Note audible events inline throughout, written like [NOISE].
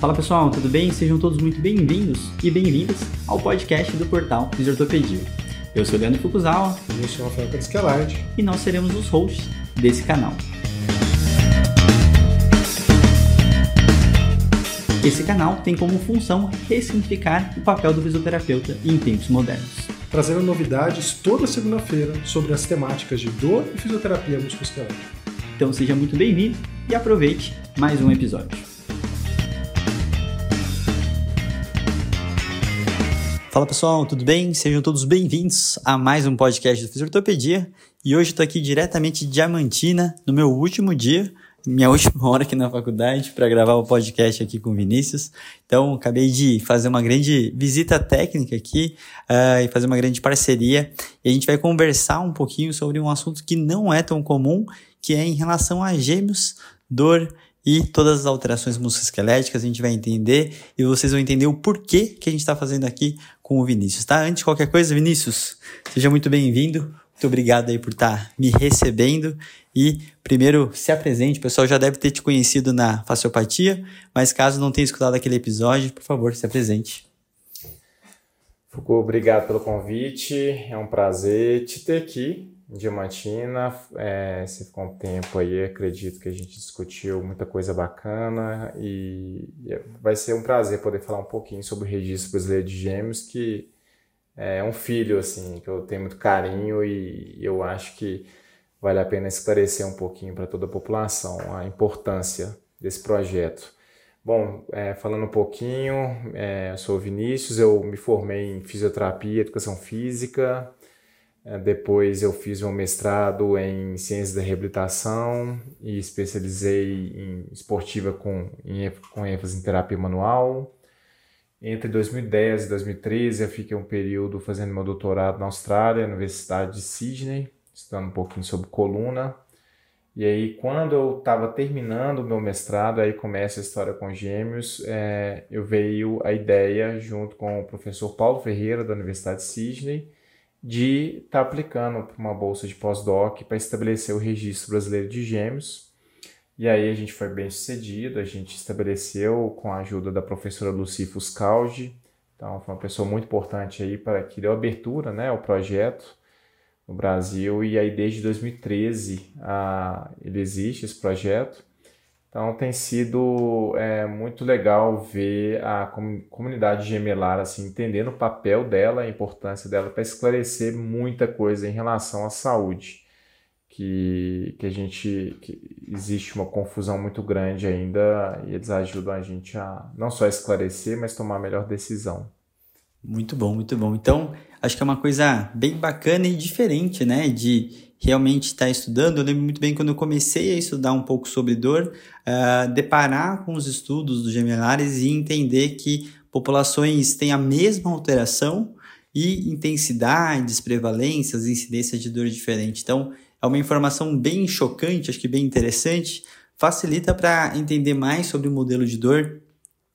Fala pessoal, tudo bem? Sejam todos muito bem-vindos e bem-vindas ao podcast do portal Fisiortopedia. Eu sou o Leandro Fukuzawa. E eu sou o Rafael Cariscalard. E nós seremos os hosts desse canal. Esse canal tem como função ressignificar o papel do fisioterapeuta em tempos modernos. Trazendo novidades toda segunda-feira sobre as temáticas de dor e fisioterapia musculoesquelética. Então seja muito bem-vindo e aproveite mais um episódio. Fala pessoal, tudo bem? Sejam todos bem-vindos a mais um podcast do Fisiortopedia. E hoje estou aqui diretamente de Diamantina, no meu último dia, minha última hora aqui na faculdade, para gravar o podcast aqui com o Vinícius. Então, acabei de fazer uma grande visita técnica aqui uh, e fazer uma grande parceria. E a gente vai conversar um pouquinho sobre um assunto que não é tão comum, que é em relação a gêmeos, dor e todas as alterações musculoesqueléticas a gente vai entender e vocês vão entender o porquê que a gente está fazendo aqui com o Vinícius, tá? Antes de qualquer coisa, Vinícius, seja muito bem-vindo. Muito obrigado aí por estar tá me recebendo. E primeiro, se apresente. O pessoal já deve ter te conhecido na fasciopatia, mas caso não tenha escutado aquele episódio, por favor, se apresente. Foucault, obrigado pelo convite. É um prazer te ter aqui Diamantina, é, você ficou um tempo aí, acredito que a gente discutiu muita coisa bacana e vai ser um prazer poder falar um pouquinho sobre o Registro Brasileiro de Gêmeos, que é um filho, assim, que eu tenho muito carinho e eu acho que vale a pena esclarecer um pouquinho para toda a população a importância desse projeto. Bom, é, falando um pouquinho, é, eu sou o Vinícius, eu me formei em fisioterapia educação física, depois eu fiz um mestrado em ciências da reabilitação e especializei em esportiva com, em, com ênfase em terapia manual. Entre 2010 e 2013 eu fiquei um período fazendo meu doutorado na Austrália, na Universidade de Sydney, estudando um pouquinho sobre coluna. E aí, quando eu estava terminando o meu mestrado, aí começa a história com gêmeos, é, eu veio a ideia, junto com o professor Paulo Ferreira, da Universidade de Sydney, de estar tá aplicando para uma bolsa de pós-doc para estabelecer o registro brasileiro de gêmeos. E aí a gente foi bem sucedido, a gente estabeleceu com a ajuda da professora Lucy Fuscaldi, então foi uma pessoa muito importante aí para que deu abertura né, ao projeto no Brasil. E aí desde 2013 a, ele existe esse projeto então tem sido é, muito legal ver a comunidade gemelar assim entendendo o papel dela, a importância dela para esclarecer muita coisa em relação à saúde, que, que a gente que existe uma confusão muito grande ainda e eles ajudam a gente a não só esclarecer, mas tomar a melhor decisão. Muito bom, muito bom. Então, acho que é uma coisa bem bacana e diferente, né, de realmente está estudando. Eu lembro muito bem quando eu comecei a estudar um pouco sobre dor, uh, deparar com os estudos dos gemelares e entender que populações têm a mesma alteração e intensidades, prevalências, incidências de dor diferente. Então, é uma informação bem chocante, acho que bem interessante, facilita para entender mais sobre o modelo de dor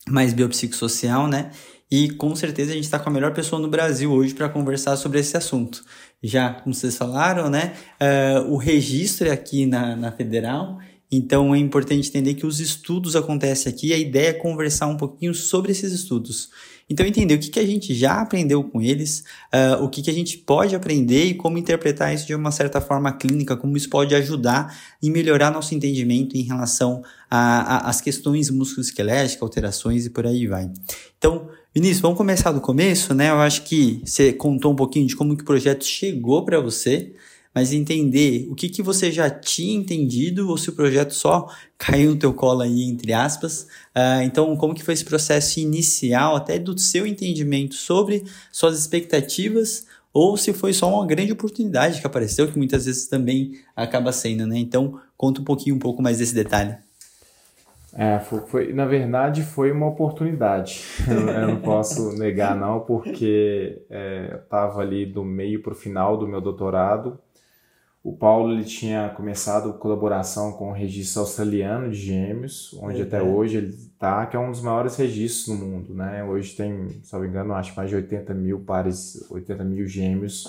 mais biopsicossocial, né? E com certeza a gente está com a melhor pessoa no Brasil hoje para conversar sobre esse assunto. Já, como vocês falaram, né? Uh, o registro é aqui na, na Federal, então é importante entender que os estudos acontecem aqui. A ideia é conversar um pouquinho sobre esses estudos. Então, entender o que, que a gente já aprendeu com eles, uh, o que, que a gente pode aprender e como interpretar isso de uma certa forma clínica, como isso pode ajudar em melhorar nosso entendimento em relação às questões musculoesqueléticas, alterações e por aí vai. Então, Vinícius, vamos começar do começo, né? Eu acho que você contou um pouquinho de como que o projeto chegou para você, mas entender o que, que você já tinha entendido ou se o projeto só caiu no teu colo aí, entre aspas. Uh, então, como que foi esse processo inicial, até do seu entendimento sobre suas expectativas, ou se foi só uma grande oportunidade que apareceu, que muitas vezes também acaba sendo, né? Então, conta um pouquinho, um pouco mais desse detalhe. É, foi, foi, na verdade foi uma oportunidade. [LAUGHS] Eu, não posso negar não, porque é, eu estava ali do meio para o final do meu doutorado. O Paulo ele tinha começado colaboração com o registro australiano de gêmeos, onde até hoje ele está, que é um dos maiores registros do mundo, né? Hoje tem, se não me engano, acho mais de 80 mil pares, 80 mil gêmeos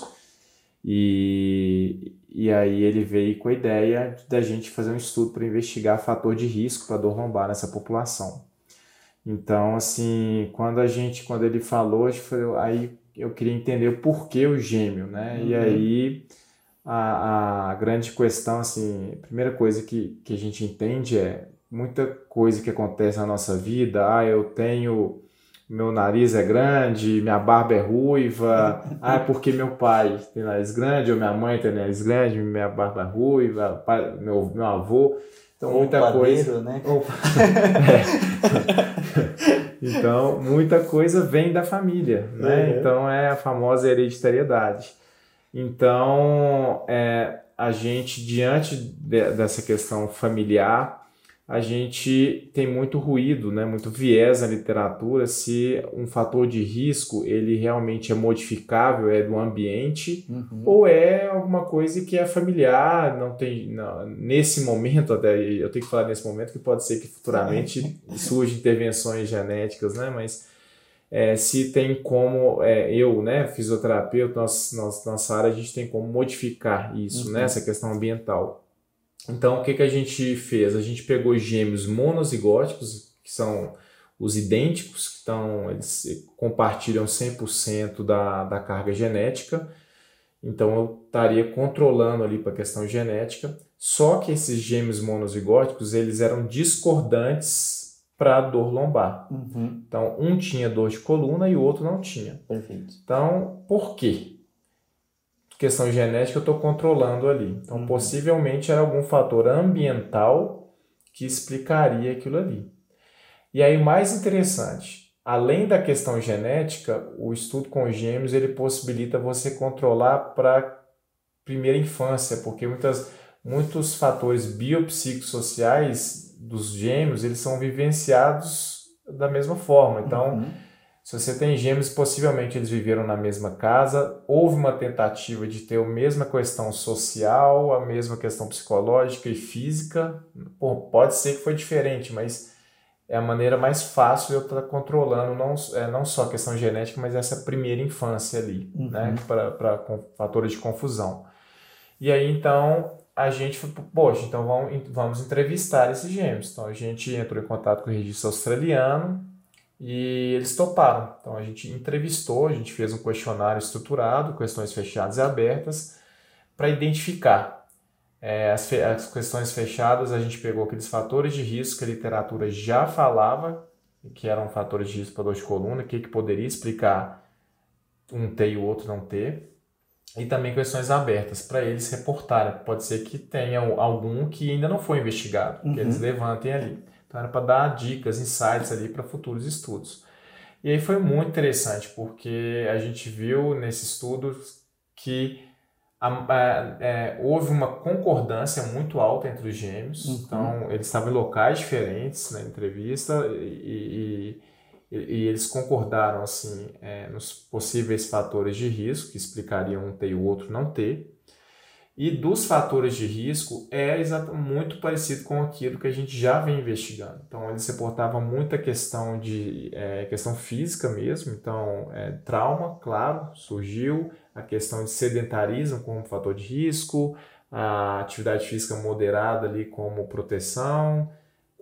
e, e aí ele veio com a ideia da gente fazer um estudo para investigar fator de risco para dor lombar nessa população. Então, assim, quando a gente, quando ele falou, aí eu queria entender o porquê o gêmeo, né? Uhum. E aí a, a grande questão, assim, a primeira coisa que, que a gente entende é muita coisa que acontece na nossa vida. Ah, eu tenho. Meu nariz é grande, minha barba é ruiva. [LAUGHS] ah, é porque meu pai tem nariz grande, ou minha mãe tem nariz grande, minha barba é ruiva, pai, meu, meu avô. Então, ou muita coisa. Né? [LAUGHS] [LAUGHS] é. então, muita coisa vem da família, né? Uhum. Então, é a famosa hereditariedade. Então, é, a gente, diante de, dessa questão familiar, a gente tem muito ruído, né, muito viés na literatura se um fator de risco ele realmente é modificável, é do ambiente, uhum. ou é alguma coisa que é familiar, não tem não, nesse momento até eu tenho que falar nesse momento que pode ser que futuramente surjam intervenções genéticas, né, mas é, se tem como é, eu, né, fisioterapeuta, nossa, nossa, nossa área a gente tem como modificar isso, né, uhum. né, essa questão ambiental. Então, o que, que a gente fez? A gente pegou gêmeos monozigóticos, que são os idênticos, que estão, eles compartilham 100% da, da carga genética. Então, eu estaria controlando ali para a questão genética. Só que esses gêmeos monozigóticos, eles eram discordantes para a dor lombar. Uhum. Então, um tinha dor de coluna e o outro não tinha. Perfeito. Então, por quê? questão genética eu estou controlando ali. Então, uhum. possivelmente era algum fator ambiental que explicaria aquilo ali. E aí, mais interessante, além da questão genética, o estudo com os gêmeos ele possibilita você controlar para primeira infância, porque muitas, muitos fatores biopsicossociais dos gêmeos eles são vivenciados da mesma forma. Então, uhum se você tem gêmeos, possivelmente eles viveram na mesma casa, houve uma tentativa de ter a mesma questão social, a mesma questão psicológica e física. Pô, pode ser que foi diferente, mas é a maneira mais fácil de eu estar controlando não, é, não só a questão genética, mas essa primeira infância ali, uhum. né, para fatores de confusão. E aí então a gente foi, poxa, então vamos, vamos entrevistar esses gêmeos. Então a gente entrou em contato com o registro australiano, e eles toparam. Então a gente entrevistou, a gente fez um questionário estruturado, questões fechadas e abertas, para identificar. É, as, as questões fechadas, a gente pegou aqueles fatores de risco que a literatura já falava, que eram fatores de risco para dor de coluna, o que, que poderia explicar um ter e o outro não ter. E também questões abertas para eles reportarem. Pode ser que tenha algum que ainda não foi investigado, uhum. que eles levantem ali. Então era para dar dicas, insights ali para futuros estudos. E aí foi muito interessante, porque a gente viu nesse estudo que a, a, é, houve uma concordância muito alta entre os gêmeos. Uhum. Então, eles estavam em locais diferentes na entrevista e, e, e eles concordaram assim é, nos possíveis fatores de risco que explicariam um ter e o outro não ter. E dos fatores de risco é muito parecido com aquilo que a gente já vem investigando. Então, eles reportavam muita questão de é, questão física mesmo, então é, trauma, claro, surgiu, a questão de sedentarismo como fator de risco, a atividade física moderada ali como proteção,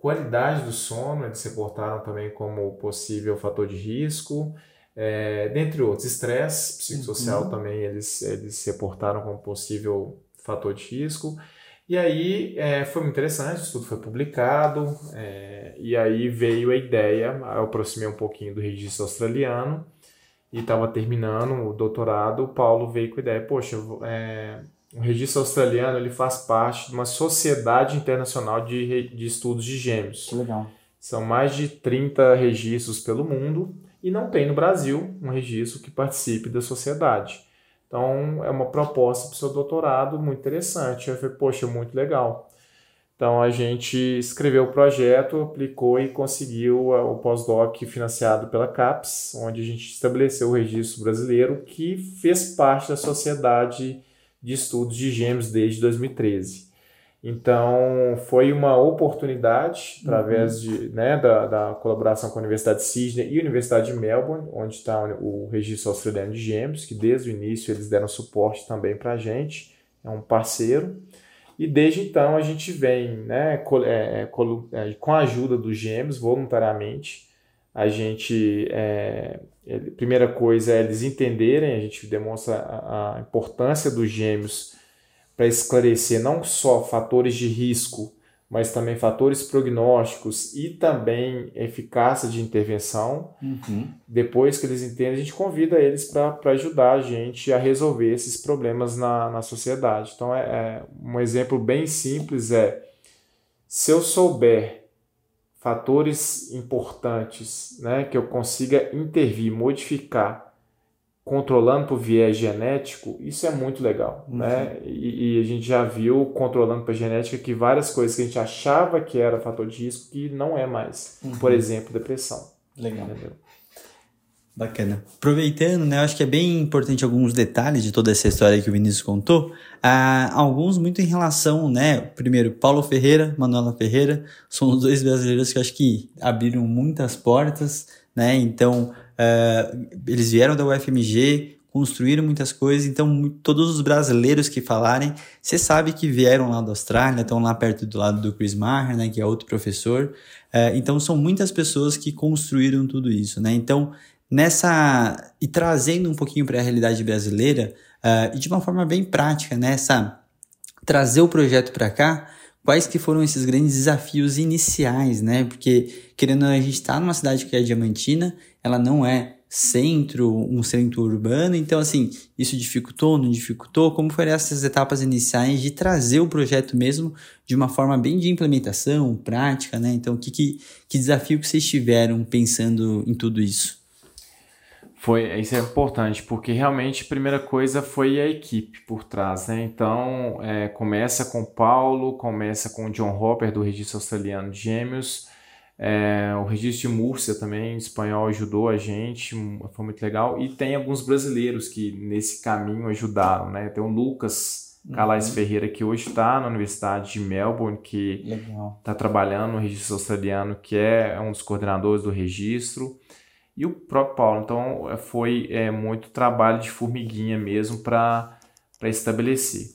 qualidade do sono, eles reportaram também como possível fator de risco, é, dentre outros, estresse psicossocial uhum. também eles, eles reportaram como possível fator de risco. E aí é, foi muito interessante, o estudo foi publicado, é, e aí veio a ideia, eu aproximei um pouquinho do registro australiano, e estava terminando o doutorado, o Paulo veio com a ideia, poxa, é, o registro australiano ele faz parte de uma sociedade internacional de, de estudos de gêmeos. Que legal. São mais de 30 registros pelo mundo, e não tem no Brasil um registro que participe da sociedade. Então, é uma proposta para o seu doutorado muito interessante. Eu falei, poxa, muito legal. Então, a gente escreveu o projeto, aplicou e conseguiu o pós-doc financiado pela CAPES, onde a gente estabeleceu o registro brasileiro, que fez parte da Sociedade de Estudos de Gêmeos desde 2013. Então, foi uma oportunidade, através uhum. de, né, da, da colaboração com a Universidade de Sydney e a Universidade de Melbourne, onde está o registro australiano de gêmeos, que desde o início eles deram suporte também para a gente, é um parceiro. E desde então a gente vem, né, é, é, é, com a ajuda dos gêmeos, voluntariamente, a gente, é, primeira coisa é eles entenderem, a gente demonstra a, a importância dos gêmeos para esclarecer não só fatores de risco, mas também fatores prognósticos e também eficácia de intervenção. Uhum. Depois que eles entendem, a gente convida eles para ajudar a gente a resolver esses problemas na, na sociedade. Então, é, é um exemplo bem simples é se eu souber fatores importantes né, que eu consiga intervir, modificar controlando por viés genético, isso é muito legal, uhum. né? E, e, a gente já viu controlando por genética que várias coisas que a gente achava que era fator de risco que não é mais. Uhum. Por exemplo, depressão. Legal. Entendeu? Bacana. Aproveitando, né, acho que é bem importante alguns detalhes de toda essa história que o Vinícius contou. Ah, alguns muito em relação, né, primeiro, Paulo Ferreira, Manuela Ferreira, são os dois brasileiros que acho que abriram muitas portas, né, então Uh, eles vieram da UFMG, construíram muitas coisas, então todos os brasileiros que falarem, você sabe que vieram lá da Austrália, estão lá perto do lado do Chris Maher, né, que é outro professor. Uh, então são muitas pessoas que construíram tudo isso, né? Então nessa e trazendo um pouquinho para a realidade brasileira uh, e de uma forma bem prática, nessa né? trazer o projeto para cá quais que foram esses grandes desafios iniciais, né? Porque, querendo a gente está numa cidade que é Diamantina, ela não é centro, um centro urbano, então assim, isso dificultou, não dificultou? Como foram essas etapas iniciais de trazer o projeto mesmo de uma forma bem de implementação, prática, né? Então, que, que, que desafio que vocês tiveram pensando em tudo isso? Foi, isso é importante, porque realmente a primeira coisa foi a equipe por trás, né? Então, é, começa com o Paulo, começa com o John Hopper, do Registro Australiano de Gêmeos, é, o Registro de Múrcia também, em espanhol, ajudou a gente, foi muito legal, e tem alguns brasileiros que nesse caminho ajudaram, né? Tem o Lucas Calais uhum. Ferreira, que hoje está na Universidade de Melbourne, que está trabalhando no Registro Australiano, que é um dos coordenadores do registro, e o próprio Paulo. Então é, foi é, muito trabalho de formiguinha mesmo para estabelecer.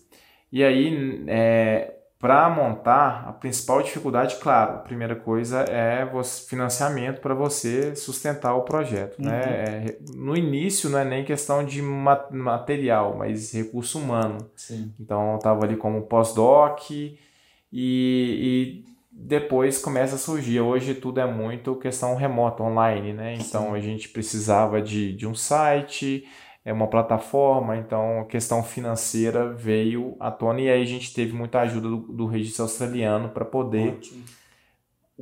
E aí, é, para montar, a principal dificuldade, claro, a primeira coisa é você, financiamento para você sustentar o projeto. Né? Uhum. Né? É, no início não é nem questão de material, mas recurso humano. Sim. Então eu estava ali como pós-doc e, e depois começa a surgir. Hoje tudo é muito questão remota, online, né? Então a gente precisava de, de um site, é uma plataforma, então a questão financeira veio à tona e aí a gente teve muita ajuda do, do registro australiano para poder Ótimo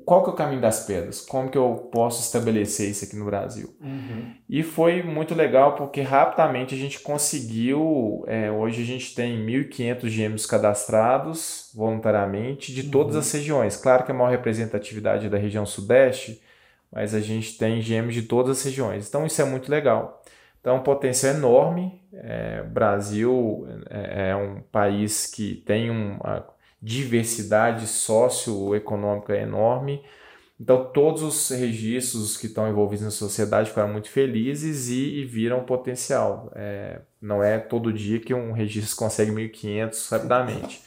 qual que é o caminho das pedras? Como que eu posso estabelecer isso aqui no Brasil? Uhum. E foi muito legal porque rapidamente a gente conseguiu, é, hoje a gente tem 1.500 gêmeos cadastrados voluntariamente de todas uhum. as regiões. Claro que a maior representatividade é da região sudeste, mas a gente tem gêmeos de todas as regiões. Então isso é muito legal. Então, um potencial enorme. É, Brasil é, é um país que tem uma diversidade socioeconômica enorme. Então, todos os registros que estão envolvidos na sociedade ficaram muito felizes e, e viram potencial. É, não é todo dia que um registro consegue 1.500 rapidamente.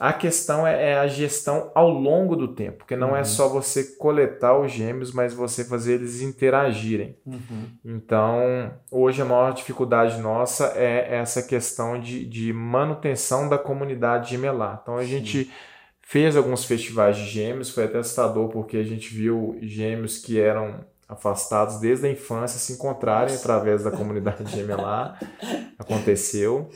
A questão é, é, a gestão ao longo do tempo, porque não é uhum. é só você coletar os gêmeos, mas você fazer eles interagirem. Uhum. Então, hoje a maior dificuldade nossa é essa questão de, de manutenção da comunidade gemelar. Então, a Sim. gente fez alguns festivais de gêmeos, foi até assustador porque a gente viu gêmeos que eram afastados desde a infância se encontrarem através da comunidade gemelar. [LAUGHS] Aconteceu.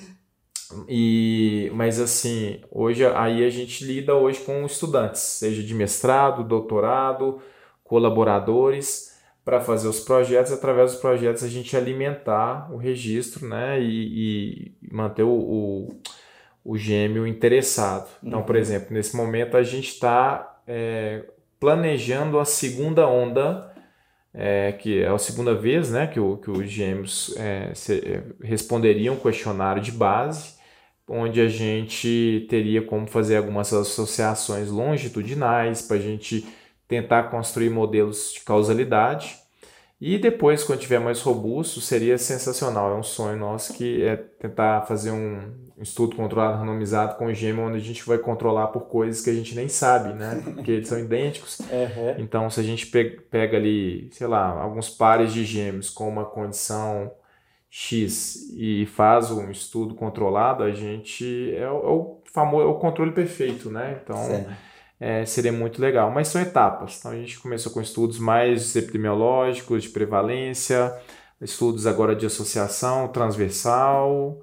E, mas assim, hoje aí a gente lida hoje com estudantes, seja de mestrado, doutorado, colaboradores, para fazer os projetos, através dos projetos a gente alimentar o registro, né, e, e manter o, o, o, gêmeo interessado. Então, por uhum. exemplo, nesse momento a gente está é, planejando a segunda onda é, que é a segunda vez né, que, o, que os gêmeos é, se, é, responderiam um questionário de base, onde a gente teria como fazer algumas associações longitudinais para a gente tentar construir modelos de causalidade. E depois, quando tiver mais robusto, seria sensacional. É um sonho nosso que é tentar fazer um estudo controlado, randomizado com gêmeo, onde a gente vai controlar por coisas que a gente nem sabe, né? [LAUGHS] Porque eles são idênticos. Uhum. Então, se a gente pega ali, sei lá, alguns pares de gêmeos com uma condição X e faz um estudo controlado, a gente é o, é o famoso é o controle perfeito, né? Então é, seria muito legal. Mas são etapas. Então a gente começou com estudos mais epidemiológicos, de prevalência, estudos agora de associação transversal.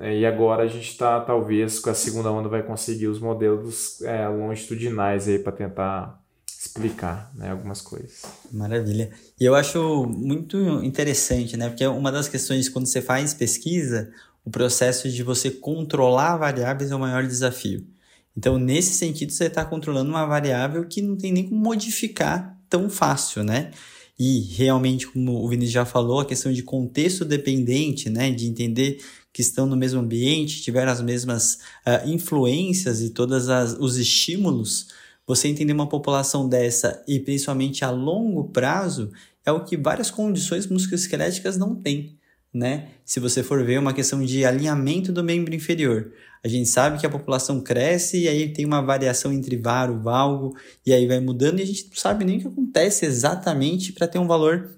É, e agora a gente está, talvez, com a segunda onda, vai conseguir os modelos é, longitudinais aí para tentar explicar né, algumas coisas. Maravilha. E eu acho muito interessante, né? Porque uma das questões quando você faz pesquisa, o processo de você controlar variáveis é o maior desafio. Então, nesse sentido, você está controlando uma variável que não tem nem como modificar tão fácil, né? E realmente, como o Vinícius já falou, a questão de contexto dependente, né? De entender que estão no mesmo ambiente, tiveram as mesmas uh, influências e todos os estímulos você entender uma população dessa e principalmente a longo prazo é o que várias condições musculoesqueléticas não têm, né? Se você for ver uma questão de alinhamento do membro inferior, a gente sabe que a população cresce e aí tem uma variação entre varo, valgo e aí vai mudando e a gente não sabe nem o que acontece exatamente para ter um valor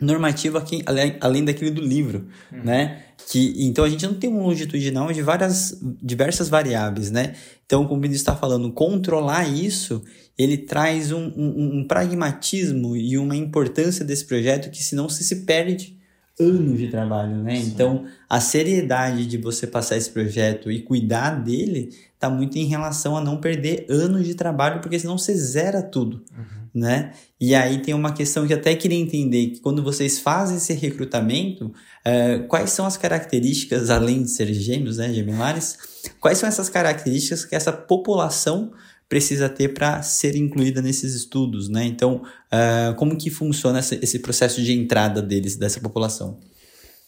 normativo aqui, além, além daquele do livro, uhum. né? Que, então a gente não tem um longitudinal de várias diversas variáveis, né? Então, como o está falando, controlar isso, ele traz um, um, um, pragmatismo e uma importância desse projeto que senão você se perde anos de trabalho, né? Sim. Então, a seriedade de você passar esse projeto e cuidar dele está muito em relação a não perder anos de trabalho, porque senão você zera tudo. Uhum né? E aí tem uma questão que até queria entender, que quando vocês fazem esse recrutamento, uh, quais são as características, além de ser gêmeos, né, gemelares, quais são essas características que essa população precisa ter para ser incluída nesses estudos, né? Então, uh, como que funciona essa, esse processo de entrada deles, dessa população?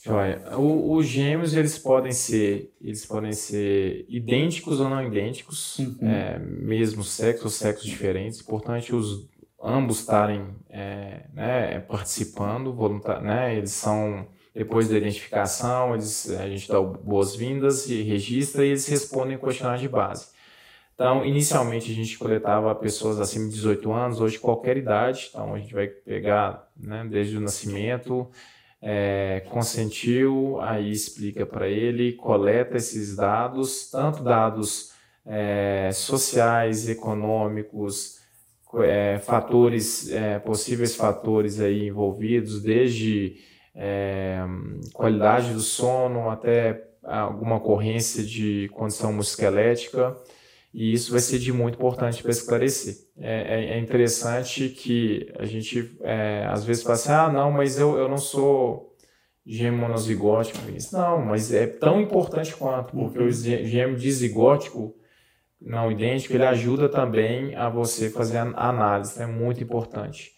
Joia. os gêmeos eles podem ser eles podem ser idênticos ou não idênticos, uhum. é, mesmo sexo ou sexos diferentes. Importante os ambos estarem é, né, participando, voluntar, né, eles são depois da identificação, eles, a gente dá boas-vindas e registra e eles respondem o questionário de base. Então, inicialmente a gente coletava pessoas acima de 18 anos, hoje qualquer idade, então a gente vai pegar né, desde o nascimento, é, consentiu, aí explica para ele, coleta esses dados, tanto dados é, sociais, econômicos, é, fatores, é, possíveis fatores aí envolvidos, desde é, qualidade do sono até alguma ocorrência de condição musculoesquelética, e isso vai ser de muito importante para esclarecer. É, é, é, interessante que a gente é, às vezes fala assim, ah, não, mas eu, eu não sou gêmeo monozigótico. Não, mas é tão importante quanto, porque o gêmeo dizigótico não idêntico, ele ajuda também a você fazer a análise, é muito importante.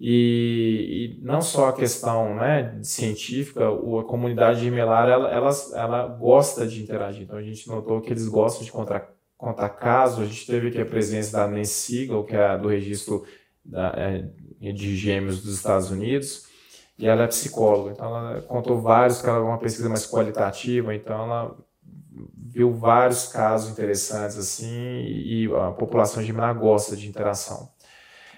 E, e, não só a questão né, científica, a comunidade gemelar ela, ela, ela gosta de interagir. Então a gente notou que eles gostam de contar, contar casos. A gente teve aqui a presença da Nancy Siegel, que é do registro da, é, de gêmeos dos Estados Unidos, e ela é psicóloga. Então ela contou vários, que ela é uma pesquisa mais qualitativa, então ela viu vários casos interessantes assim e a população de Minas gosta de interação.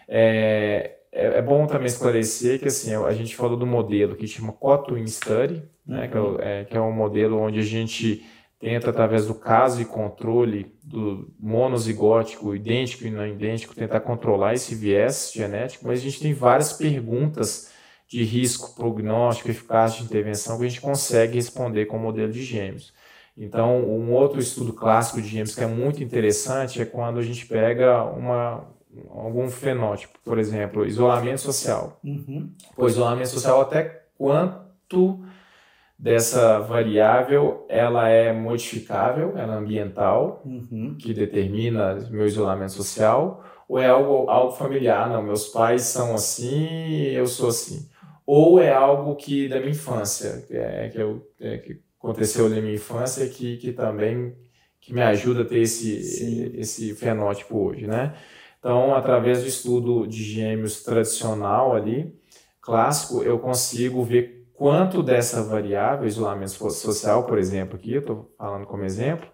É, é, é, bom também esclarecer que assim a gente falou do modelo que chama Cotwin Study, né, que, é, uhum. é, que é um modelo onde a gente tenta através do caso e controle do monozigótico, idêntico e não idêntico, tentar controlar esse viés genético, mas a gente tem várias perguntas de risco, prognóstico, eficácia de intervenção que a gente consegue responder com o modelo de gêmeos. Então, um outro estudo clássico de gêmeos que é muito interessante é quando a gente pega uma, algum fenótipo, por exemplo, isolamento social. Uhum. O isolamento social até quanto dessa variável ela é modificável, ela é ambiental, uhum. que determina meu isolamento social, ou é algo, algo familiar, não, meus pais são assim, eu sou assim. Ou é algo que da minha infância, é, que, eu, é, que aconteceu na minha infância que, que também que me ajuda a ter esse, esse fenótipo hoje, né? Então, através do estudo de gêmeos tradicional ali, clássico, eu consigo ver quanto dessa variável, isolamento social, por exemplo, aqui, eu estou falando como exemplo,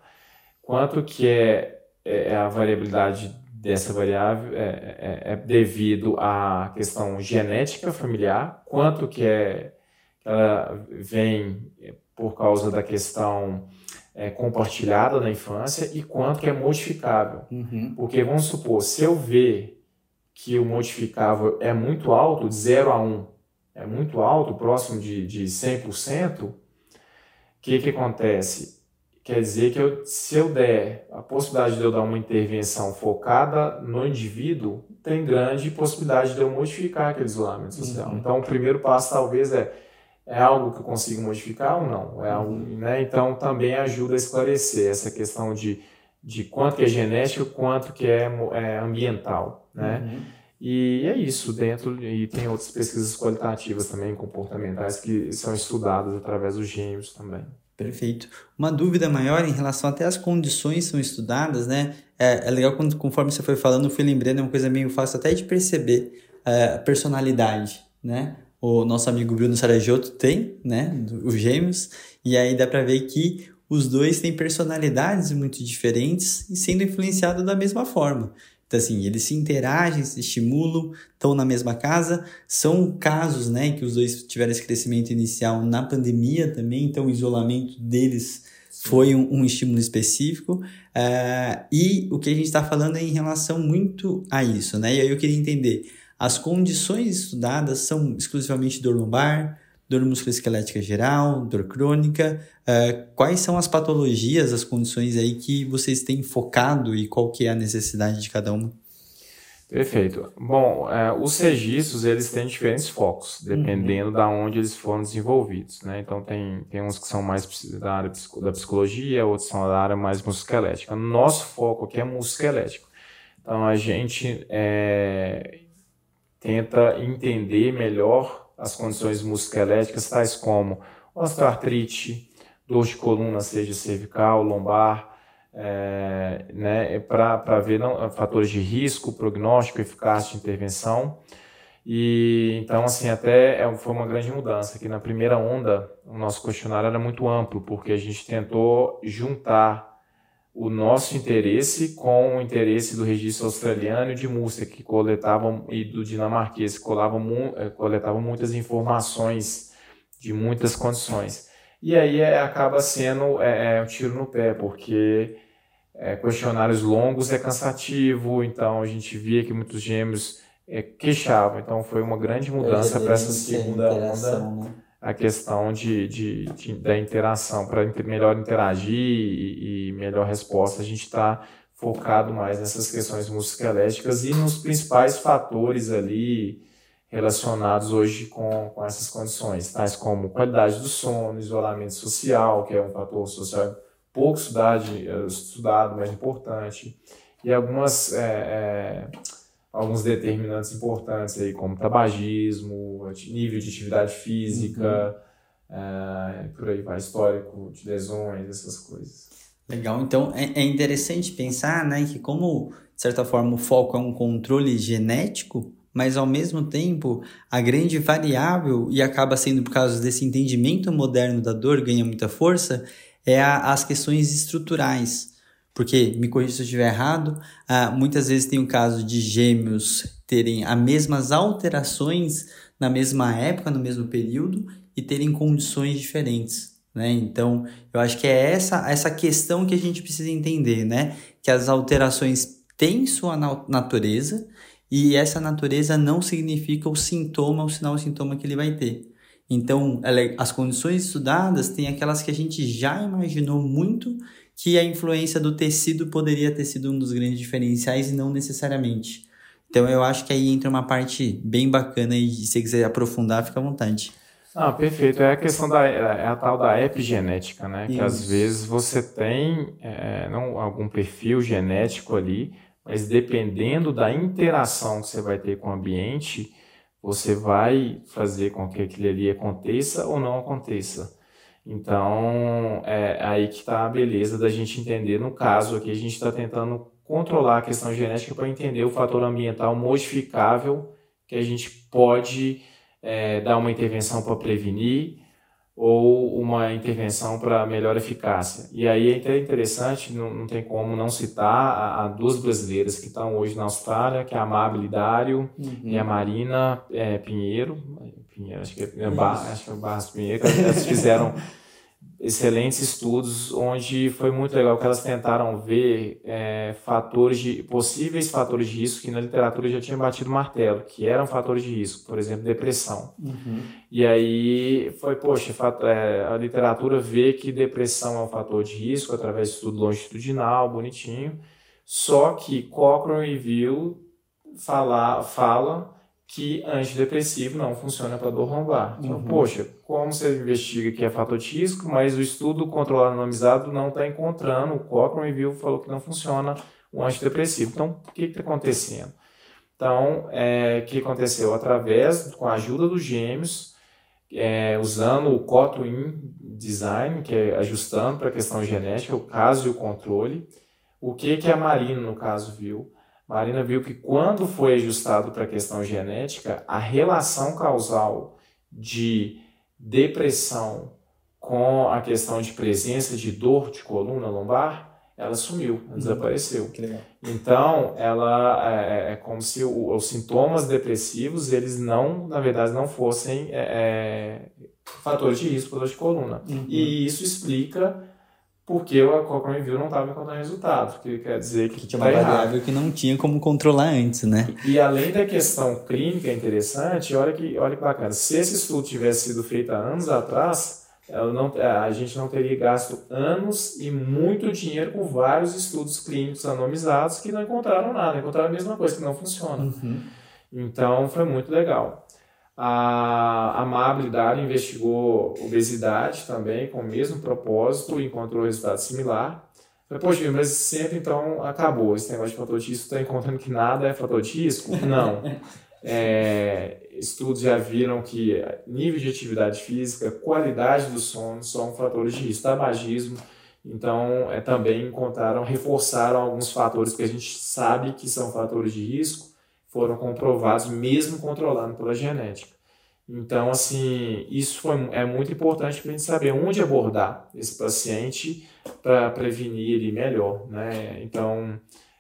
quanto que é, é, é a variabilidade dessa variável é, é, é, devido à questão genética familiar, quanto que é ela vem por causa da questão é, compartilhada na infância e quanto que é modificável. Uhum. Porque vamos supor, se eu ver que o modificável é muito alto, de 0 a 1, um, é muito alto, próximo de, de 100%, o que, que acontece? Quer dizer que eu, se eu der a possibilidade de eu dar uma intervenção focada no indivíduo, tem grande possibilidade de eu modificar aquele isolamento social. Uhum. Então, o primeiro passo talvez é é algo que eu consigo modificar ou não? É algo, uhum. né? Então também ajuda a esclarecer essa questão de, de quanto que é genético, quanto que é, é ambiental, né? Uhum. E é isso dentro e tem outras pesquisas qualitativas também comportamentais que são estudadas através dos gêmeos também. Perfeito. Uma dúvida maior em relação até às condições são estudadas, né? É, é legal quando, conforme você foi falando, eu fui lembrando, é uma coisa meio fácil até de perceber é, a personalidade, né? o nosso amigo Bruno Sarajotto tem, né, os gêmeos, e aí dá para ver que os dois têm personalidades muito diferentes e sendo influenciados da mesma forma. Então, assim, eles se interagem, se estimulam, estão na mesma casa. São casos, né, que os dois tiveram esse crescimento inicial na pandemia também, então o isolamento deles foi um, um estímulo específico. Uh, e o que a gente está falando é em relação muito a isso, né? E aí eu queria entender as condições estudadas são exclusivamente dor lombar, dor musculoesquelética geral, dor crônica. Uh, quais são as patologias, as condições aí que vocês têm focado e qual que é a necessidade de cada uma? Perfeito. Bom, é, os registros eles têm diferentes focos, dependendo uhum. da onde eles foram desenvolvidos, né? Então tem, tem uns que são mais da área da psicologia, outros são da área mais musculoesquelética. Nosso foco aqui é musculoesquelético. Então a gente é, tenta entender melhor as condições musculoesqueléticas, tais como osteoartrite, dor de coluna, seja cervical, lombar, é, né, para ver não, fatores de risco, prognóstico, eficácia de intervenção. E então, assim, até é, foi uma grande mudança, que na primeira onda o nosso questionário era muito amplo, porque a gente tentou juntar o nosso interesse com o interesse do registro australiano e de Múrcia, que coletavam, e do dinamarquês, que coletavam, eh, coletavam muitas informações de muitas condições. E aí é, acaba sendo é, é, um tiro no pé, porque é, questionários longos é cansativo, então a gente via que muitos gêmeos é, queixavam, então foi uma grande mudança para essa segunda onda. Né? A questão de, de, de da interação, para melhor interagir e, e, melhor resposta, a gente está focado mais nessas questões musculoesqueléticas e nos principais fatores ali relacionados hoje com, com essas condições, tais como qualidade do sono, isolamento social, que é um fator social pouco estudado, estudado mas importante, e algumas é, é, alguns determinantes importantes aí, como tabagismo, nível de atividade física, uhum. é, por aí vai, histórico de lesões, essas coisas. Legal, então é, é interessante pensar né, que como, de certa forma, o foco é um controle genético, mas ao mesmo tempo a grande variável, e acaba sendo por causa desse entendimento moderno da dor, ganha muita força, é a, as questões estruturais. Porque, me corrija se eu estiver errado, ah, muitas vezes tem o caso de gêmeos terem as mesmas alterações na mesma época, no mesmo período, e terem condições diferentes. Né? Então, eu acho que é essa, essa questão que a gente precisa entender, né? Que as alterações têm sua natureza e essa natureza não significa o sintoma, o sinal, o sintoma que ele vai ter. Então, ela, as condições estudadas têm aquelas que a gente já imaginou muito que a influência do tecido poderia ter sido um dos grandes diferenciais e não necessariamente. Então eu acho que aí entra uma parte bem bacana e se você quiser aprofundar, fica à vontade. Ah, perfeito. É a questão da é a tal da epigenética, né? Isso. Que às vezes você tem é, não, algum perfil genético ali, mas dependendo da interação que você vai ter com o ambiente, você vai fazer com que aquilo ali aconteça ou não aconteça. Então, é aí que está a beleza da gente entender. No caso aqui, a gente está tentando controlar a questão genética para entender o fator ambiental modificável que a gente pode é, dar uma intervenção para prevenir ou uma intervenção para melhor eficácia. E aí é até interessante, não, não tem como não citar as duas brasileiras que estão hoje na Austrália, que é a Amable Dário uhum. e a Marina é, Pinheiro, Pinheiro, acho que é, é Bar, acho que é Barras Pinheiro, elas fizeram [LAUGHS] excelentes estudos onde foi muito legal que elas tentaram ver é, fatores de possíveis fatores de risco que na literatura já tinha batido martelo que eram fatores de risco por exemplo depressão. Uhum. e aí foi poxa é, a literatura vê que depressão é um fator de risco através de estudo longitudinal bonitinho. Só que Cochrane e Viu fala fala que antidepressivo não funciona para dor lombar. Então, uhum. poxa, como você investiga que é fator risco, mas o estudo controlado anonimizado não está encontrando, o Cochrane Review falou que não funciona o antidepressivo. Então, o que está acontecendo? Então, é, o que aconteceu? Através, com a ajuda dos gêmeos, é, usando o Cochrane Design, que é ajustando para a questão genética, o caso e o controle, o que, que a Marina, no caso, viu? Marina viu que quando foi ajustado para a questão genética, a relação causal de depressão com a questão de presença de dor de coluna lombar, ela sumiu, ela uhum. desapareceu. Então, ela é, é, é como se o, os sintomas depressivos, eles não, na verdade, não fossem é, é fatores de risco para dor de coluna. Uhum. E isso explica porque a Cochrane View não estava encontrando resultado, que quer dizer que, que tinha uma tá variável errado. que não tinha como controlar antes, né? E, e, além da questão clínica interessante, olha que, olha que bacana, se esse estudo tivesse sido feito há anos atrás, não, a gente não teria gasto anos e muito dinheiro com vários estudos clínicos anonimizados que não encontraram nada, encontraram a mesma coisa, que não funciona. Uhum. Então, foi muito legal. A amabilidade investigou obesidade também, com o mesmo propósito, e encontrou resultado similar. Falei, poxa, mas sempre então acabou esse negócio de fator de risco, está encontrando que nada é fator de risco? Não. É, estudos já viram que nível de atividade física, qualidade do sono são fatores de risco. Tabagismo, então, é, também encontraram, reforçaram alguns fatores que a gente sabe que são fatores de risco, foram comprovados mesmo controlando pela genética. Então, assim, isso foi, é muito importante para a gente saber onde abordar esse paciente para prevenir ele melhor, né? Então,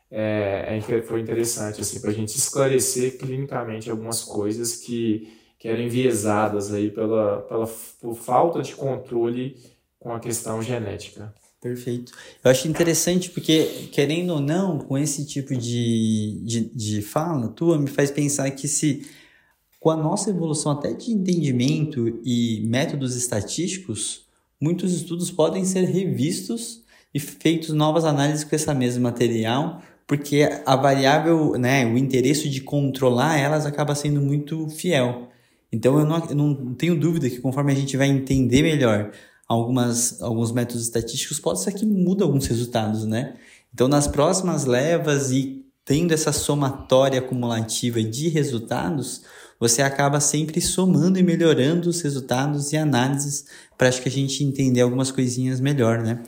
é, é foi interessante, assim, para a gente esclarecer clinicamente algumas coisas que, que eram enviesadas aí pela, pela por falta de controle com a questão genética. Perfeito. Eu acho interessante porque, querendo ou não, com esse tipo de, de, de fala tua, me faz pensar que se com a nossa evolução até de entendimento e métodos estatísticos, muitos estudos podem ser revistos e feitos novas análises com esse mesmo material, porque a variável, né, o interesse de controlar elas acaba sendo muito fiel. Então eu não, eu não tenho dúvida que conforme a gente vai entender melhor algumas, alguns métodos estatísticos, pode ser que muda alguns resultados, né? Então, nas próximas levas e tendo essa somatória acumulativa de resultados, você acaba sempre somando e melhorando os resultados e análises para que a gente entender algumas coisinhas melhor, né?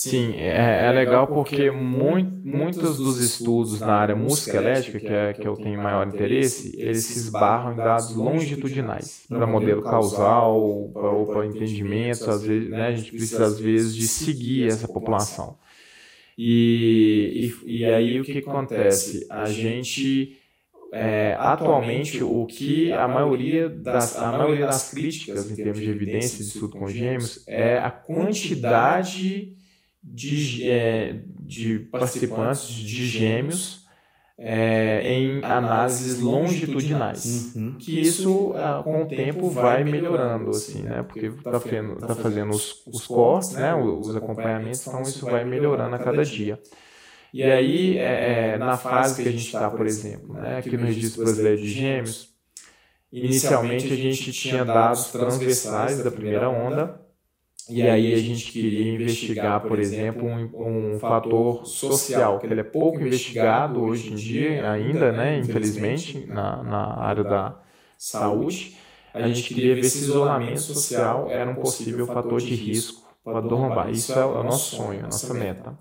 Sim, é, é legal porque muito, muitos dos estudos na área musculoesquelética, que é que eu tenho maior interesse, eles se esbarram em dados longitudinais, para modelo causal ou para entendimento, às vezes, né, a gente precisa às vezes de seguir essa população. E, e, e aí o que acontece? A gente é, atualmente o que a maioria das a maioria das críticas em termos de evidência de estudo com gêmeos é a quantidade de, é, de participantes de gêmeos é, em análises longitudinais. Uhum. Que isso, é, com o tempo, vai melhorando, assim, né? Porque está fazendo, tá fazendo os, os cortes, né? os acompanhamentos, então isso vai melhorando a cada dia. E aí, é, é, na fase que a gente está, por exemplo, né? aqui no Registro Brasileiro de Gêmeos, inicialmente a gente tinha dados transversais da primeira onda, e aí a gente queria investigar, por exemplo, um, um fator social, que ele é pouco investigado hoje em dia ainda, né, infelizmente, na, na área da saúde. A gente queria ver se isolamento social era um possível fator de risco para lombar. Isso é o nosso sonho, a nossa meta.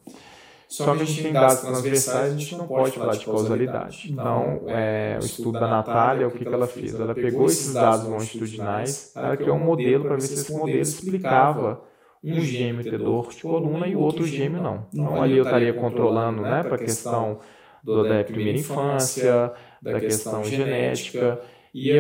Só que a gente tem dados transversais, a gente não pode falar de causalidade. Então, é, o estudo da Natália, o que, que ela fez? Ela pegou esses dados longitudinais, ela criou um modelo para ver se esse modelo explicava um gêmeo ter dor de coluna e o outro gêmeo não. Então, ali eu estaria controlando né, para a questão do, da primeira infância, da questão genética. E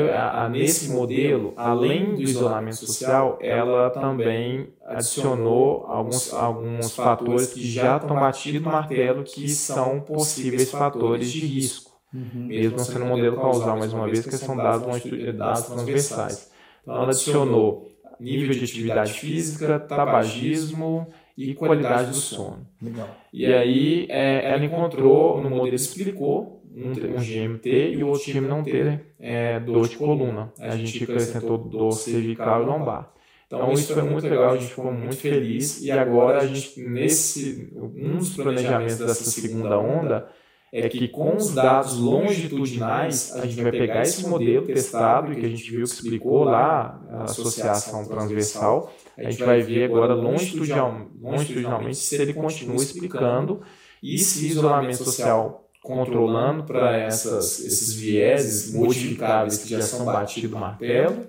nesse modelo, além do isolamento social, ela também adicionou alguns, alguns fatores que já estão batidos no martelo, que são possíveis fatores de risco. Uhum. Mesmo sendo um modelo causal, mais uma vez, que são dados, dados transversais. Então, ela adicionou nível de atividade física, tabagismo e qualidade do sono. Legal. E aí é, ela encontrou, no modelo explicou um, um ter e o outro gêmeo não ter é, dor de coluna. A gente acrescentou dor cervical e lombar. Então isso foi muito legal, a gente ficou muito feliz. e agora a gente nesse um dos planejamentos dessa segunda onda é que com os dados longitudinais a gente vai pegar esse modelo testado e que a gente viu que explicou lá a associação transversal, a gente vai ver agora longitudinal, longitudinalmente se ele continua explicando e se isolamento social controlando para esses vieses modificáveis que já são batidos no martelo,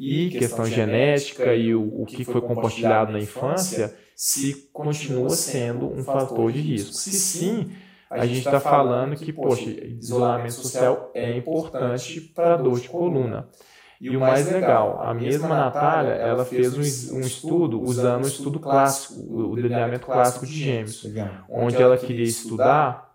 e questão genética e o, o que foi compartilhado na infância, se continua sendo um fator de risco. Se sim, a gente está falando que, poxa, isolamento social é importante para a dor de coluna. E o mais legal, a mesma Natália, ela fez um, um estudo usando o estudo clássico, o delineamento clássico de gêmeos, onde ela queria estudar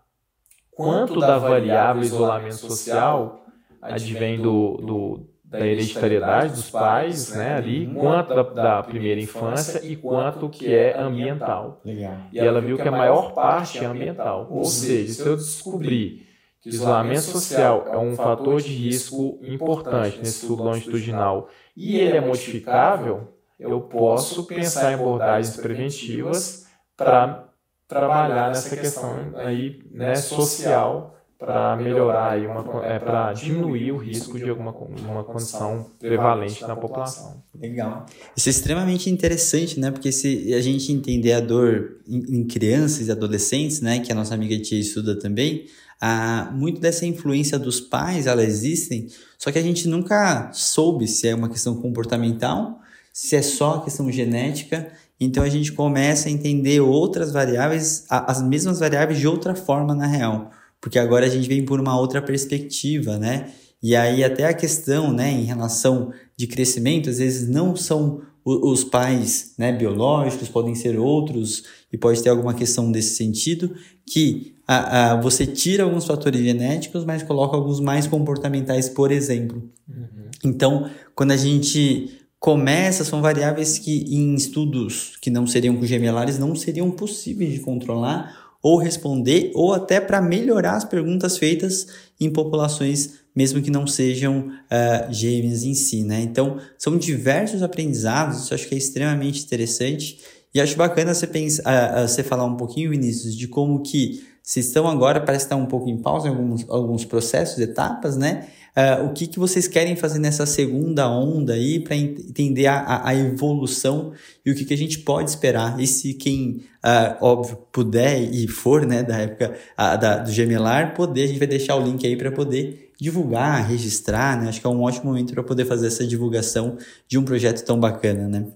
quanto da variável isolamento social advém do, do, da hereditariedade dos pais, né, ali, quanto da, da, primeira infância e quanto que é ambiental. Legal. E ela viu que a maior parte é ambiental. Ou seja, se eu descobrir que isolamento social é um fator de risco importante nesse estudo longitudinal e ele é modificável, eu posso pensar em abordagens preventivas para trabalhar nessa questão aí, né, social para melhorar aí uma é, para diminuir o risco de alguma uma condição prevalente na população. Legal. Isso é extremamente interessante, né? Porque se a gente entender a dor em, em crianças e adolescentes, né, que a nossa amiga tia estuda também, a, muito dessa influência dos pais, ela existem, só que a gente nunca soube se é uma questão comportamental, se é só questão genética então a gente começa a entender outras variáveis, as mesmas variáveis de outra forma na real, porque agora a gente vem por uma outra perspectiva, né? E aí até a questão, né, em relação de crescimento, às vezes não são os pais, né, biológicos, podem ser outros e pode ter alguma questão desse sentido que a, a, você tira alguns fatores genéticos, mas coloca alguns mais comportamentais, por exemplo. Uhum. Então, quando a gente começa são variáveis que em estudos que não seriam gemelares não seriam possíveis de controlar ou responder ou até para melhorar as perguntas feitas em populações mesmo que não sejam uh, gêmeas em si, né? Então, são diversos aprendizados, isso acho que é extremamente interessante e acho bacana você, pensar, uh, uh, você falar um pouquinho, Vinícius, de como que vocês estão agora, parece estar um pouco em pausa em alguns, alguns processos, etapas, né? Uh, o que, que vocês querem fazer nessa segunda onda aí para entender a, a, evolução e o que, que a gente pode esperar. E se quem, uh, óbvio, puder e for, né, da época uh, da, do gemelar, poder, a gente vai deixar o link aí para poder divulgar, registrar, né? Acho que é um ótimo momento para poder fazer essa divulgação de um projeto tão bacana, né?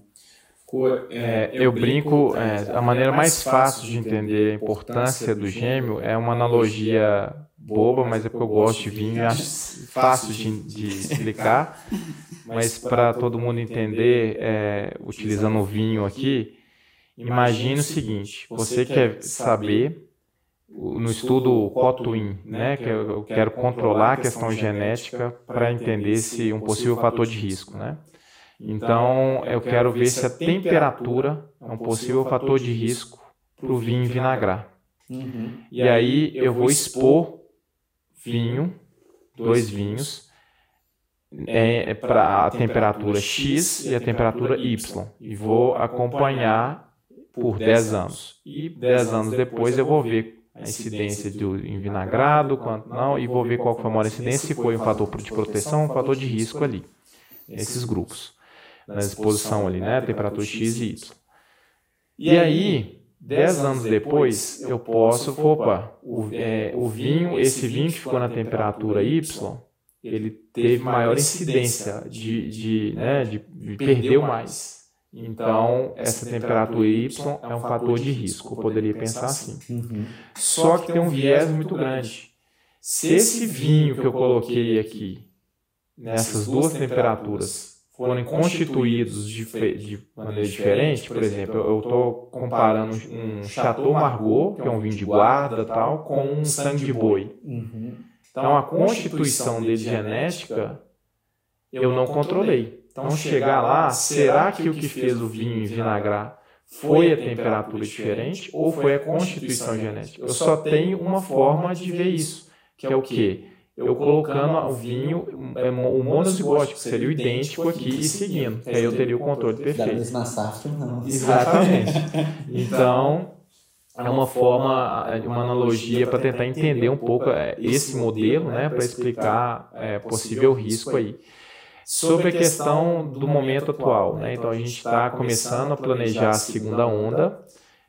É, eu brinco, é, a maneira mais fácil de entender a importância do gêmeo é uma analogia boba, mas é porque eu gosto de vinho e acho fácil de, de explicar. Mas para todo mundo entender, é, utilizando o vinho aqui, imagine o seguinte: você quer saber no estudo COTWIN, né, que eu quero controlar a questão genética para entender se um possível fator de risco, né? Então, eu quero ver se a temperatura é um possível fator de risco para o vinho vinagrar. Uhum. E aí eu vou expor vinho, dois vinhos, é, é para a temperatura X e a temperatura Y. E vou acompanhar por 10 anos. E 10 anos depois eu vou ver a incidência do envinagrado, quanto não, e vou ver qual foi a maior incidência, se foi um fator de proteção, um fator de risco ali. Esses grupos na exposição ali, né? Temperatura X e Y. E aí, dez anos depois, eu posso, opa, o, é, o vinho, esse vinho que ficou na temperatura Y, ele teve maior incidência de, de, né, de, de perdeu mais. Então, essa temperatura Y é um fator de risco, eu poderia pensar assim. Uhum. Só que tem um viés muito grande. Se esse vinho que eu coloquei aqui, nessas duas temperaturas, forem constituídos de, de maneira diferente, por exemplo, eu estou comparando um Chateau Margaux, que é um vinho de guarda tal, com um sangue de boi. Uhum. Então, a constituição dele genética, eu não controlei. Então, chegar lá, será que o que fez o vinho vinagrar foi a temperatura diferente ou foi a constituição genética? Eu só tenho uma forma de ver isso, que é o quê? Eu colocando o vinho, é, o monozigótico seria o idêntico aqui e seguindo. Aí eu teria o controle perfeito. Da mesma safra, não. Exatamente. [LAUGHS] Então, é uma forma, uma analogia para tentar entender um pouco é, esse modelo, né, para explicar é, possível risco aí. Sobre a questão do momento atual, né? Então a gente está começando a planejar a segunda onda.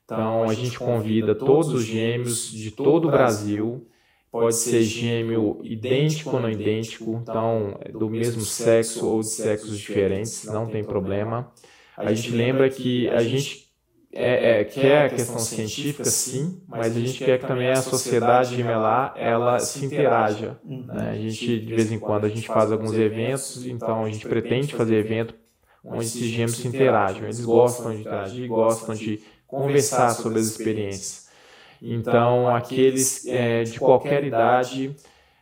Então a gente convida todos os gêmeos de todo o Brasil pode ser gêmeo idêntico ou não idêntico, então do mesmo sexo ou de sexos diferentes, não tem problema. A gente lembra que a gente é, é, quer a questão científica, sim, mas a gente quer que também a sociedade gemelar ela se interaja. Né? A gente de vez em quando a gente faz alguns eventos, então a gente pretende fazer evento onde esses gêmeos se interagem. Eles gostam de interagir, gostam de conversar sobre as experiências. Então, aqueles é, de qualquer idade,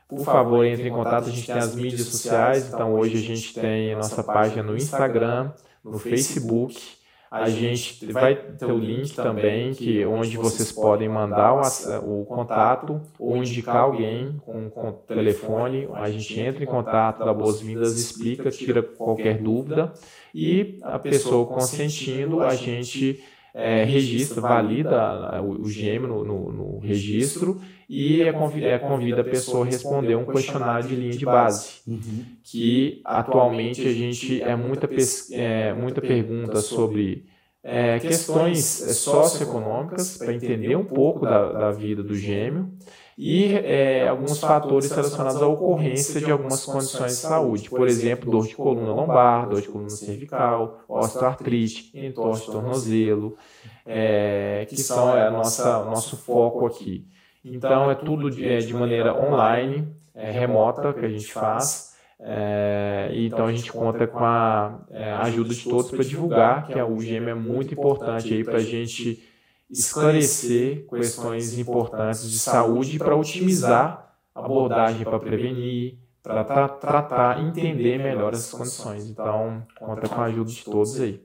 por favor, entre em contato. A gente tem as mídias sociais. Então, hoje a gente tem a nossa página no Instagram, no Facebook. A gente vai ter o link também, que onde vocês podem mandar o, o contato ou indicar alguém com, com telefone. A gente entra em contato, dá boas-vindas, explica, tira qualquer dúvida. E a pessoa consentindo, a gente é, registra, valida o, o gêmeo no, no, no, registro e é, é, convida a pessoa a responder um questionário de linha de base, uhum. que atualmente a gente é muita, é, muita pergunta sobre é, questões socioeconômicas para entender um pouco da, da vida do gêmeo e é, alguns fatores relacionados à ocorrência de algumas condições de saúde, por exemplo, dor de coluna lombar, dor de coluna cervical, osteoartrite, entorse de tornozelo, é, que são é, a nossa, nosso foco aqui. Então, é tudo de, é, de maneira online, é, remota, que a gente faz. É, então a gente conta com a é, ajuda de todos para divulgar que a UGM é muito importante aí para a gente esclarecer questões importantes de saúde para otimizar a abordagem para prevenir, para tra tratar, entender melhor essas condições. Então, conta com a ajuda de todos aí.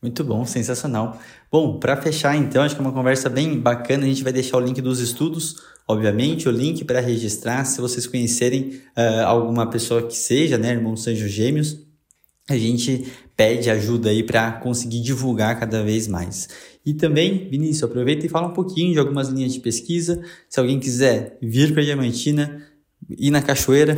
Muito bom, sensacional. Bom, para fechar então, acho que é uma conversa bem bacana. A gente vai deixar o link dos estudos, obviamente, o link para registrar. Se vocês conhecerem uh, alguma pessoa que seja, né, irmãos Anjos Gêmeos, a gente pede ajuda aí para conseguir divulgar cada vez mais. E também, Vinícius, aproveita e fala um pouquinho de algumas linhas de pesquisa. Se alguém quiser vir para Diamantina, ir na cachoeira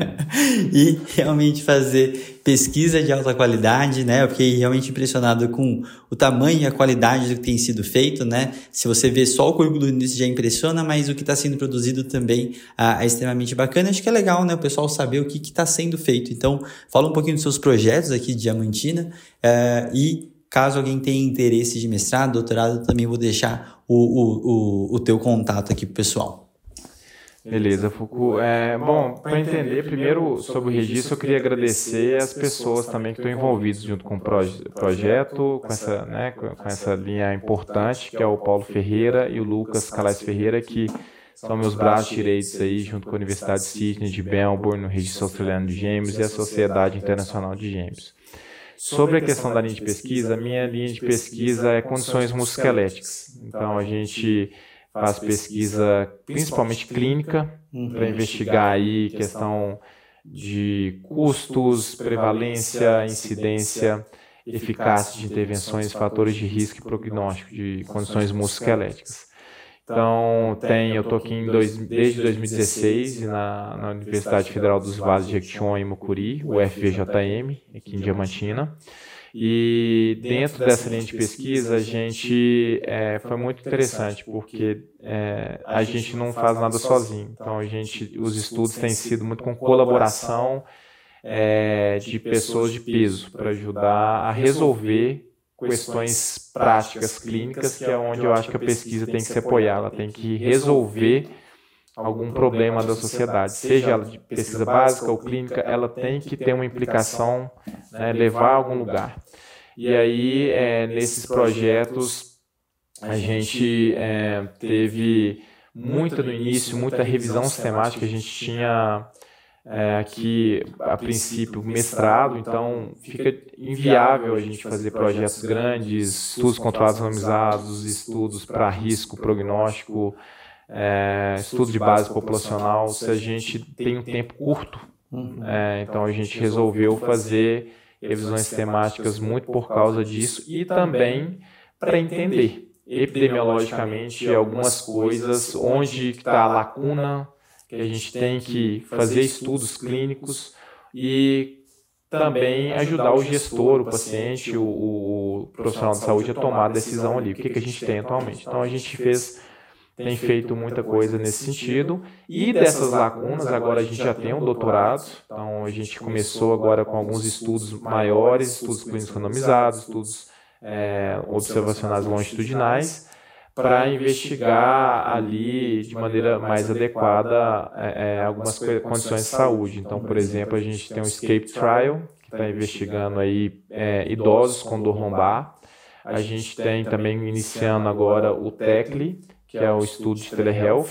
[LAUGHS] e realmente fazer pesquisa de alta qualidade, né? Eu fiquei realmente impressionado com o tamanho e a qualidade do que tem sido feito, né? Se você vê só o currículo do início já impressiona, mas o que está sendo produzido também ah, é extremamente bacana. Acho que é legal, né? O pessoal saber o que está sendo feito. Então, fala um pouquinho dos seus projetos aqui de Diamantina uh, e Caso alguém tenha interesse de mestrado, doutorado, também vou deixar o, o, o, o teu contato aqui pro pessoal. Beleza, Foucault. É, bom, para entender primeiro sobre o registro, eu queria agradecer as pessoas também que estão envolvidas junto com o proje projeto, com essa, né, com essa linha importante, que é o Paulo Ferreira e o Lucas Calais Ferreira, que são meus braços direitos aí, junto com a Universidade de Sydney de Melbourne, no Registro Australiano de Gêmeos e a Sociedade Internacional de Gêmeos. Sobre a questão da linha de pesquisa, minha linha de pesquisa é condições musculoesqueléticas. Então, a gente faz pesquisa principalmente clínica para investigar aí questão de custos, prevalência, incidência, eficácia de intervenções, fatores de risco e prognóstico de condições musculoesqueléticas. Então, tem, eu estou aqui em dois, desde 2016 na, na Universidade Federal dos Vales de Jequitinhonha e Mucuri, o FVJM, aqui em Diamantina. E dentro dessa linha de pesquisa, a gente é, foi muito interessante, porque é, a gente não faz nada sozinho. Então, a gente, os estudos têm sido muito com colaboração é, de pessoas de peso para ajudar a resolver questões práticas clínicas, que é onde eu acho que a pesquisa tem que se apoiar, ela tem que resolver algum problema da sociedade, seja ela de pesquisa básica ou clínica, ela tem que ter uma implicação, né, levar a algum lugar. E aí, é, nesses projetos, a gente é, teve muita no início, muita revisão sistemática, a gente tinha é, aqui, a princípio, mestrado, então fica inviável a gente fazer projetos grandes, estudos controlados randomizados, estudos para risco, prognóstico, é, estudo de base populacional, se a gente tem um tempo curto. Uhum. É, então a gente resolveu fazer revisões temáticas muito por causa disso e também para entender epidemiologicamente algumas coisas, onde está a lacuna, que a gente tem que fazer estudos clínicos e também ajudar o gestor, o paciente, o, o profissional de saúde a tomar a decisão ali. O que, que a gente tem atualmente? Então a gente fez, tem feito muita coisa nesse sentido. E dessas lacunas, agora a gente já tem um doutorado. Então a gente começou agora com alguns estudos maiores, estudos clínicos randomizados, estudos é, observacionais longitudinais para investigar ali de maneira mais adequada é, é, algumas condições de saúde. Então, por exemplo, a gente tem o Escape Trial, que está investigando aí é, idosos com dor lombar. A gente tem também iniciando agora o TECLI, que é o estudo de telehealth,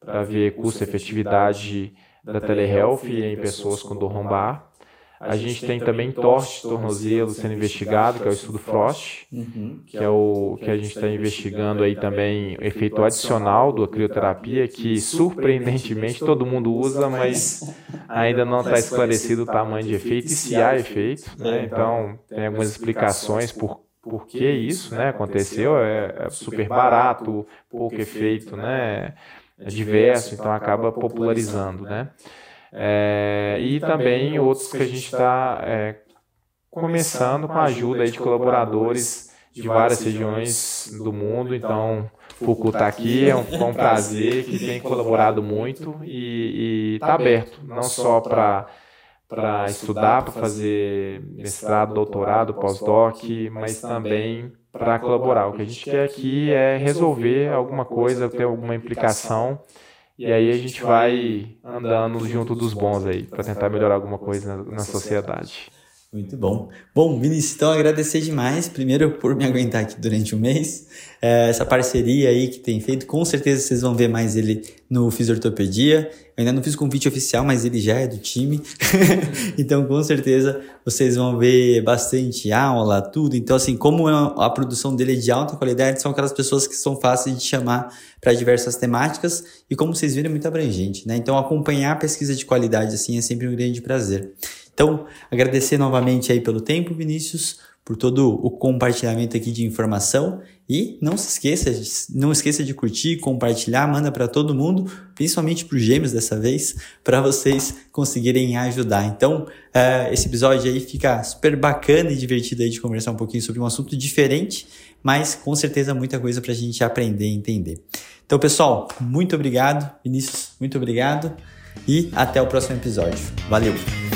para ver custo-efetividade da telehealth em pessoas com dor lombar. A, a gente, tem, tem também torte de tornozelo sendo investigado, que é o estudo Frost, uhum. que é o que a gente está investigando aí também o efeito adicional da crioterapia, que surpreendentemente todo mundo usa, mas [LAUGHS] ainda não está esclarecido o tamanho de efeito e se há efeito. Né? Então, tem algumas explicações por por que isso né, aconteceu, é, é super barato, pouco efeito, né, é diverso, então acaba popularizando, né. É, e também outros que a gente está é, começando com a ajuda de colaboradores de várias regiões do mundo. Então, Fuku está aqui, é um, é um prazer, que tem colaborado muito e está aberto, não só para para estudar, para fazer mestrado, doutorado, pós-doc, mas também para colaborar. O que a gente quer aqui é resolver alguma coisa, ter alguma implicação e aí a gente vai andando junto dos bons aí, para tentar melhorar alguma coisa na, na sociedade. Muito bom. Bom, Vinícius, então agradecer demais, primeiro por me aguentar aqui durante um mês, é, essa parceria aí que tem feito, com certeza vocês vão ver mais ele no Fisiortopedia. Eu ainda não fiz convite oficial, mas ele já é do time, [LAUGHS] então com certeza vocês vão ver bastante aula, tudo. Então assim, como a produção dele é de alta qualidade, são aquelas pessoas que são fáceis de chamar para diversas temáticas e como vocês viram é muito abrangente, né? Então acompanhar a pesquisa de qualidade assim é sempre um grande prazer. Então, agradecer novamente aí pelo tempo, Vinícius, por todo o compartilhamento aqui de informação e não se esqueça, não esqueça de curtir, compartilhar, manda para todo mundo, principalmente para os gêmeos dessa vez, para vocês conseguirem ajudar. Então, uh, esse episódio aí fica super bacana e divertido aí de conversar um pouquinho sobre um assunto diferente, mas com certeza muita coisa para a gente aprender e entender. Então, pessoal, muito obrigado. Vinícius, muito obrigado. E até o próximo episódio. Valeu!